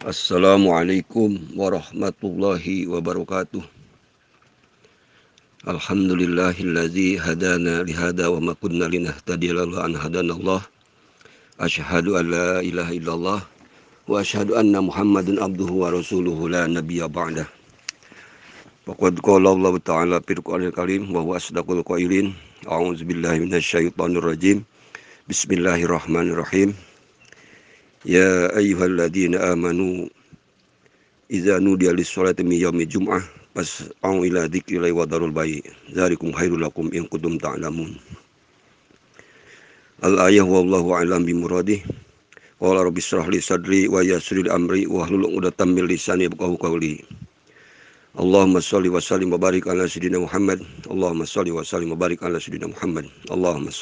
Assalamualaikum warahmatullahi wabarakatuh. Alhamdulillahillazi hadana lihada wa ma kunna linahtadiya laula an hadanallah. Asyhadu an la ilaha illallah wa asyhadu anna Muhammadan abduhu wa rasuluhu la nabiyya ba'dah. Faqad qala Allah Ta'ala fil Qur'anil Karim wa huwa asdaqul qailin. A'udzu billahi minasyaitonir rajim. Bismillahirrahmanirrahim. Ya ayyuhalladzina amanu idza nudiya lis-salati min yaumil jum'ah fas'au ila dzikrillahi wa darul bai. Dzalikum khairul lakum in kuntum ta'lamun. Al ayah wallahu a'lam bi muradih Qala rabbi israh li sadri wa yassir amri wa hlul 'uqdatam min lisani yafqahu qawli. Allahumma salli wa sallim wa barik ala sayyidina Muhammad. Allahumma salli wa sallim wa barik ala sayyidina Muhammad. Allahumma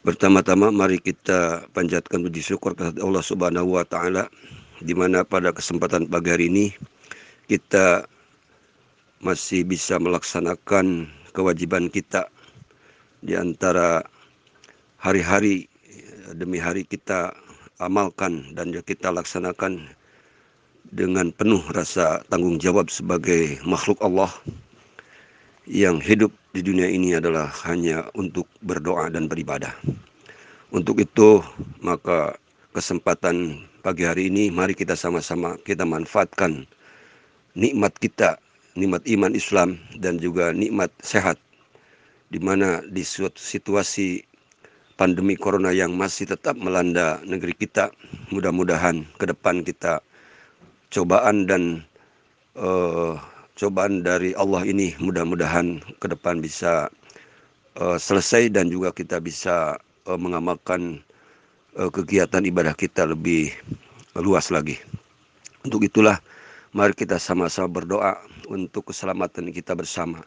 Pertama-tama mari kita panjatkan puji syukur kepada Allah Subhanahu wa taala di mana pada kesempatan pagi hari ini kita masih bisa melaksanakan kewajiban kita di antara hari-hari demi hari kita amalkan dan kita laksanakan dengan penuh rasa tanggung jawab sebagai makhluk Allah yang hidup di dunia ini adalah hanya untuk berdoa dan beribadah. Untuk itu, maka kesempatan pagi hari ini mari kita sama-sama kita manfaatkan nikmat kita, nikmat iman Islam dan juga nikmat sehat di mana di suatu situasi pandemi corona yang masih tetap melanda negeri kita, mudah-mudahan ke depan kita cobaan dan uh, cobaan dari Allah ini mudah-mudahan ke depan bisa uh, selesai dan juga kita bisa uh, mengamalkan uh, kegiatan ibadah kita lebih luas lagi. Untuk itulah mari kita sama-sama berdoa untuk keselamatan kita bersama.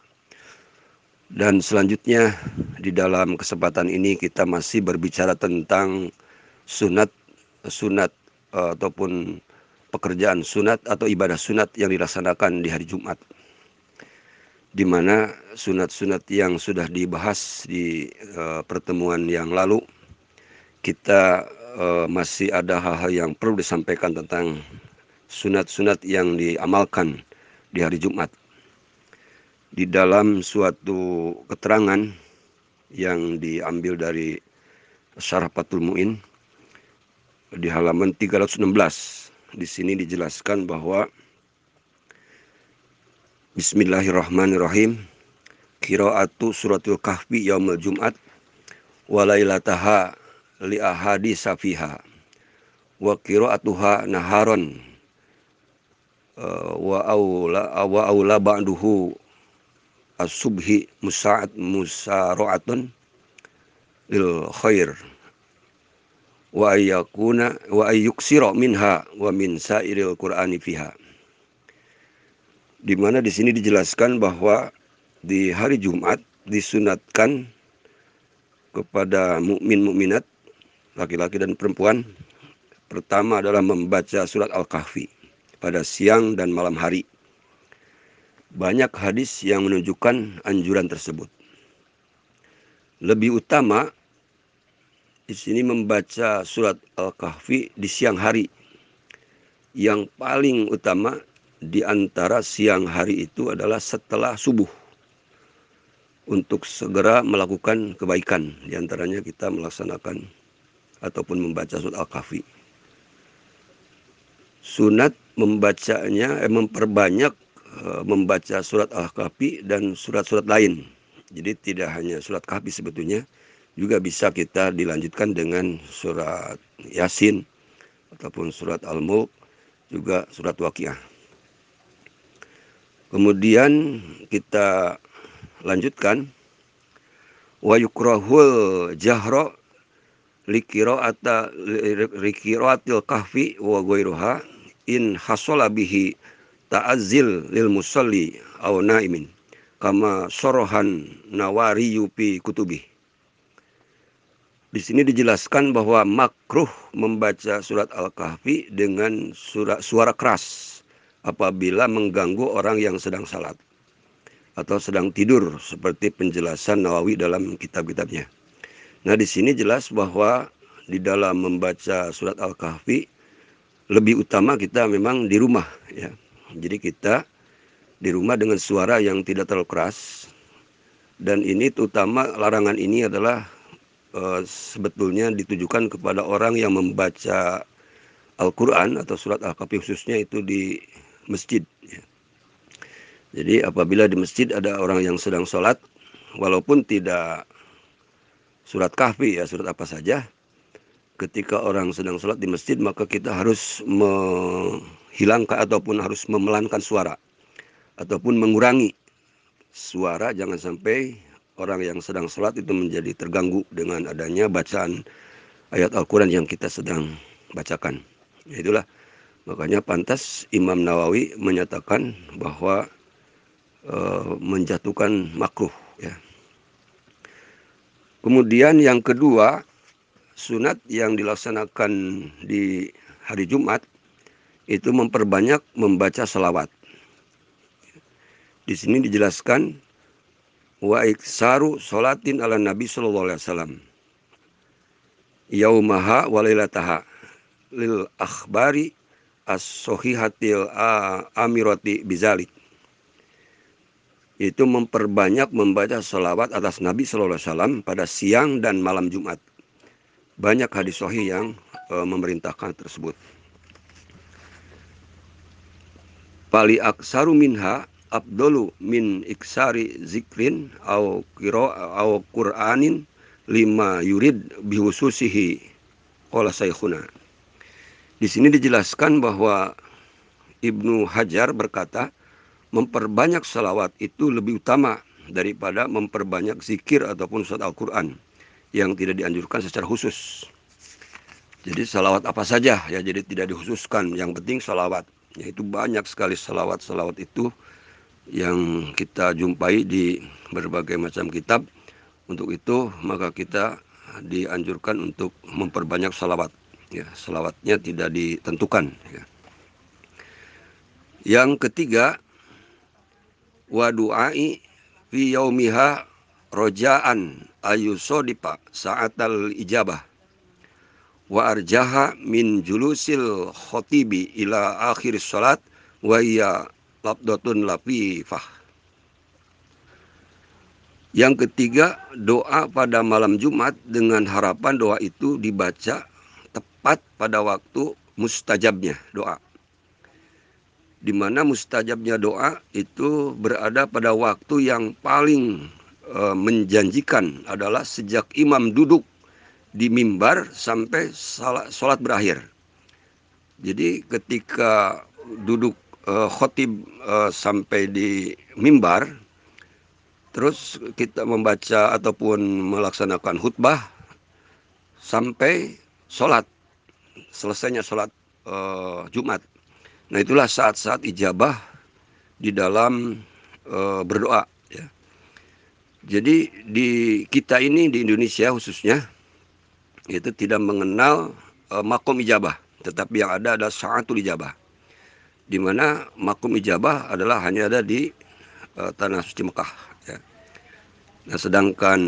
Dan selanjutnya di dalam kesempatan ini kita masih berbicara tentang sunat sunat uh, ataupun pekerjaan sunat atau ibadah sunat yang dilaksanakan di hari Jumat. Di mana sunat-sunat yang sudah dibahas di uh, pertemuan yang lalu, kita uh, masih ada hal-hal yang perlu disampaikan tentang sunat-sunat yang diamalkan di hari Jumat. Di dalam suatu keterangan yang diambil dari Syarah Fatul Mu'in di halaman 316 di sini dijelaskan bahwa Bismillahirrahmanirrahim. Qiraatu suratul kahfi yaumul jum'at walailataha li ahadi safiha wa qiraatuha naharon uh, wa aula wa aula ba'duhu as-subhi musa'at musara'atun lil khair wa ayyakuna wa ayyuksira minha wa min sairil qur'ani fiha di mana di sini dijelaskan bahwa di hari Jumat disunatkan kepada mukmin mukminat laki-laki dan perempuan pertama adalah membaca surat Al-Kahfi pada siang dan malam hari. Banyak hadis yang menunjukkan anjuran tersebut. Lebih utama di sini membaca surat Al-Kahfi di siang hari. Yang paling utama di antara siang hari itu adalah setelah subuh. Untuk segera melakukan kebaikan. Di antaranya kita melaksanakan ataupun membaca surat Al-Kahfi. Sunat membacanya, eh, memperbanyak eh, membaca surat Al-Kahfi dan surat-surat lain. Jadi tidak hanya surat Kahfi sebetulnya, juga bisa kita dilanjutkan dengan surat Yasin ataupun surat Al-Mulk juga surat Waqiah. Kemudian kita lanjutkan wa yukrahul jahra likiraata likiraatil kahfi wa ghairuha in hasala bihi ta'azzil lil musalli aw naimin kama sorohan nawari yupi kutubi di sini dijelaskan bahwa makruh membaca surat Al-Kahfi dengan surat, suara keras apabila mengganggu orang yang sedang salat atau sedang tidur seperti penjelasan Nawawi dalam kitab-kitabnya. Nah, di sini jelas bahwa di dalam membaca surat Al-Kahfi lebih utama kita memang di rumah ya. Jadi kita di rumah dengan suara yang tidak terlalu keras dan ini terutama larangan ini adalah sebetulnya ditujukan kepada orang yang membaca Al-Quran atau surat Al-Kahfi khususnya itu di masjid. Ya. Jadi apabila di masjid ada orang yang sedang sholat, walaupun tidak surat kahfi ya surat apa saja ketika orang sedang sholat di masjid maka kita harus menghilangkan ataupun harus memelankan suara ataupun mengurangi suara jangan sampai orang yang sedang sholat itu menjadi terganggu dengan adanya bacaan ayat Al-Quran yang kita sedang bacakan. Itulah makanya pantas Imam Nawawi menyatakan bahwa e, menjatuhkan makruh ya Kemudian yang kedua, sunat yang dilaksanakan di hari Jumat itu memperbanyak membaca salawat. Di sini dijelaskan wa iksaru salatin ala Nabi sallallahu alaihi wasallam. Yaumaha wa lailataha lil akhbari as-sahihatil amirati bizalik itu memperbanyak membaca salawat atas Nabi Shallallahu Alaihi Wasallam pada siang dan malam Jumat. Banyak hadis sahih yang e, memerintahkan tersebut. Pali aksaru minha abdulu min iksari zikrin au kiro au qur'anin lima yurid bihususihi qala saykhuna. Di sini dijelaskan bahwa Ibnu Hajar berkata, memperbanyak salawat itu lebih utama daripada memperbanyak zikir ataupun surat Al-Quran yang tidak dianjurkan secara khusus. Jadi salawat apa saja ya jadi tidak dikhususkan. Yang penting salawat. Yaitu banyak sekali salawat-salawat itu yang kita jumpai di berbagai macam kitab. Untuk itu maka kita dianjurkan untuk memperbanyak salawat. Ya, salawatnya tidak ditentukan. Ya. Yang ketiga wa du'ai fi yaumiha rojaan ayusodipa sa'atal ijabah wa arjaha min julusil khotibi ila akhir salat wa iya labdotun lafifah yang ketiga, doa pada malam Jumat dengan harapan doa itu dibaca tepat pada waktu mustajabnya doa di mana mustajabnya doa itu berada pada waktu yang paling e, menjanjikan adalah sejak imam duduk di mimbar sampai sholat berakhir. Jadi ketika duduk e, khotib e, sampai di mimbar, terus kita membaca ataupun melaksanakan khutbah sampai sholat selesainya sholat e, Jumat Nah itulah saat-saat ijabah di dalam e, berdoa. Ya. Jadi di kita ini di Indonesia khususnya itu tidak mengenal e, makom ijabah, tetapi yang ada adalah saatul ijabah. Di mana makom ijabah adalah hanya ada di e, tanah suci Mekah. Ya. Nah sedangkan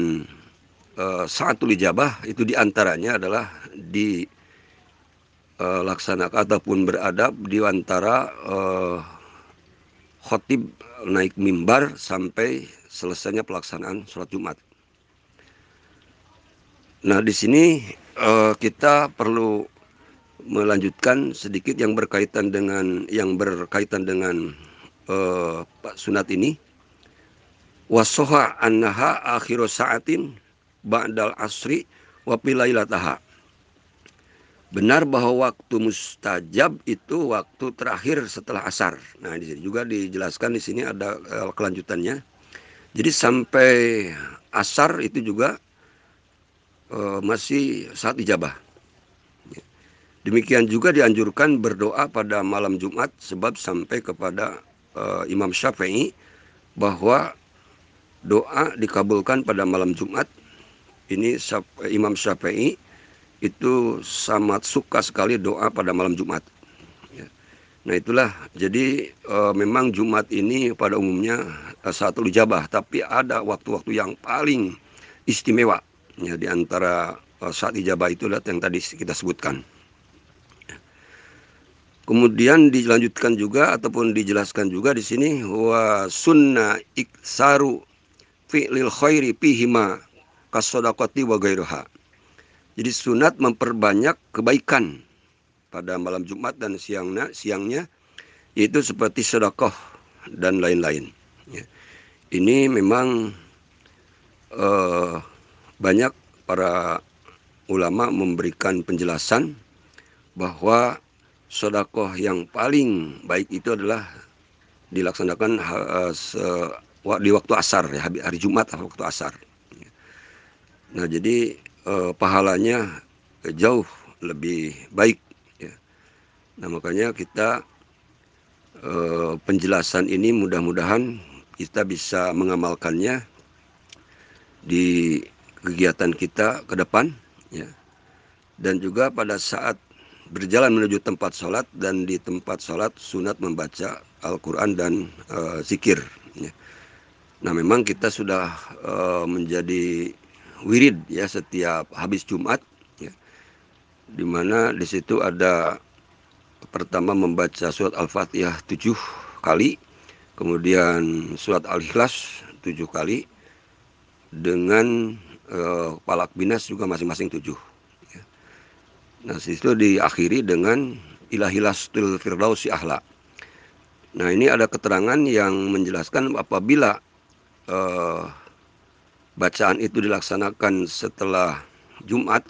e, saatul ijabah itu di antaranya adalah di uh, laksanakan ataupun beradab di antara uh, khotib naik mimbar sampai selesainya pelaksanaan sholat Jumat. Nah di sini uh, kita perlu melanjutkan sedikit yang berkaitan dengan yang berkaitan dengan uh, sunat ini. Wasoha annaha akhiru sa'atin ba'dal asri wa pilailataha benar bahwa waktu mustajab itu waktu terakhir setelah asar. Nah, di sini juga dijelaskan di sini ada uh, kelanjutannya. Jadi sampai asar itu juga uh, masih saat ijabah. Demikian juga dianjurkan berdoa pada malam Jumat sebab sampai kepada uh, Imam Syafi'i bahwa doa dikabulkan pada malam Jumat. Ini Imam Syafi'i itu sangat suka sekali doa pada malam Jumat. Ya. Nah itulah jadi e, memang Jumat ini pada umumnya e, satu ijabah, tapi ada waktu-waktu yang paling istimewa ya di antara uh, saat ijabah itu yang tadi kita sebutkan. Kemudian dilanjutkan juga ataupun dijelaskan juga di sini wa sunnah iksaru fi'lil khairi pihima kasodakoti wa gairuha. Jadi sunat memperbanyak kebaikan pada malam Jumat dan siangnya, siangnya yaitu seperti sedekah dan lain-lain. Ya. Ini memang uh, banyak para ulama memberikan penjelasan bahwa sodakoh yang paling baik itu adalah dilaksanakan se, di waktu asar ya hari Jumat atau waktu asar. Nah jadi uh, pahalanya jauh lebih baik. Ya. Nah makanya kita uh, penjelasan ini mudah-mudahan kita bisa mengamalkannya di kegiatan kita ke depan ya dan juga pada saat berjalan menuju tempat sholat dan di tempat sholat sunat membaca Al-Quran dan uh, zikir. Ya. Nah memang kita sudah uh, menjadi wirid ya setiap habis Jumat, ya. di mana di situ ada pertama membaca surat Al-Fatihah tujuh kali, kemudian surat Al-Ikhlas tujuh kali, dengan uh, palak binas juga masing-masing tujuh. Nah, situ diakhiri dengan ilahilastil firdausi ahla. Nah, ini ada keterangan yang menjelaskan apabila uh, bacaan itu dilaksanakan setelah Jumat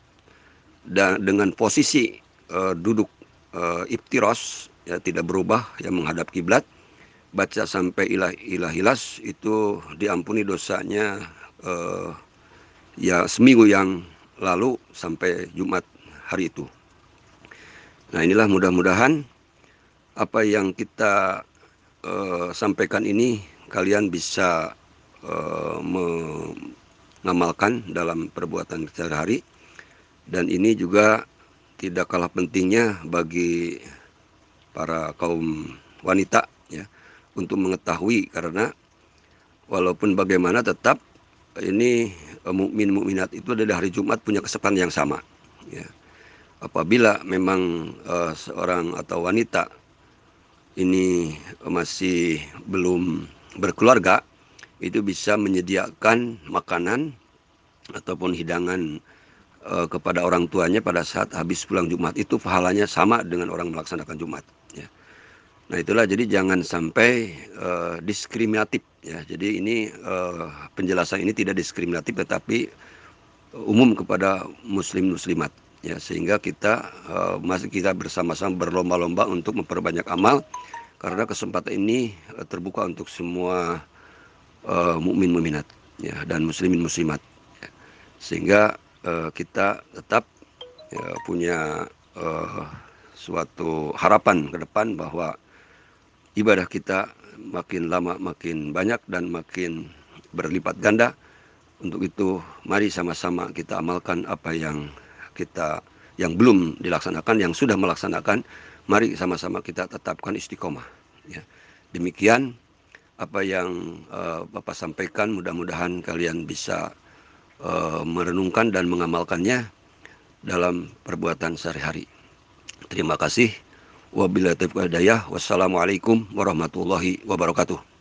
dan dengan posisi uh, duduk uh, iftiros ya tidak berubah yang menghadap kiblat baca sampai ilah ilahilas itu diampuni dosanya uh, ya seminggu yang lalu sampai Jumat hari itu. Nah inilah mudah-mudahan apa yang kita uh, sampaikan ini kalian bisa uh, mengamalkan dalam perbuatan sehari-hari dan ini juga tidak kalah pentingnya bagi para kaum wanita ya untuk mengetahui karena walaupun bagaimana tetap ini uh, mukmin mukminat itu dari hari Jumat punya kesempatan yang sama ya apabila memang uh, seorang atau wanita ini masih belum berkeluarga itu bisa menyediakan makanan ataupun hidangan uh, kepada orang tuanya pada saat habis pulang Jumat itu pahalanya sama dengan orang melaksanakan Jumat ya. Nah itulah jadi jangan sampai uh, diskriminatif ya. Jadi ini uh, penjelasan ini tidak diskriminatif tetapi umum kepada muslim muslimat ya sehingga kita uh, masih kita bersama-sama berlomba-lomba untuk memperbanyak amal karena kesempatan ini uh, terbuka untuk semua uh, mukmin mukminat ya dan muslimin muslimat ya. sehingga uh, kita tetap ya, punya uh, suatu harapan ke depan bahwa ibadah kita makin lama makin banyak dan makin berlipat ganda untuk itu mari sama-sama kita amalkan apa yang kita yang belum dilaksanakan, yang sudah melaksanakan, mari sama-sama kita tetapkan istiqomah. Ya. Demikian apa yang uh, Bapak sampaikan, mudah-mudahan kalian bisa uh, merenungkan dan mengamalkannya dalam perbuatan sehari-hari. Terima kasih. Wabillahi taufiq Wassalamualaikum warahmatullahi wabarakatuh.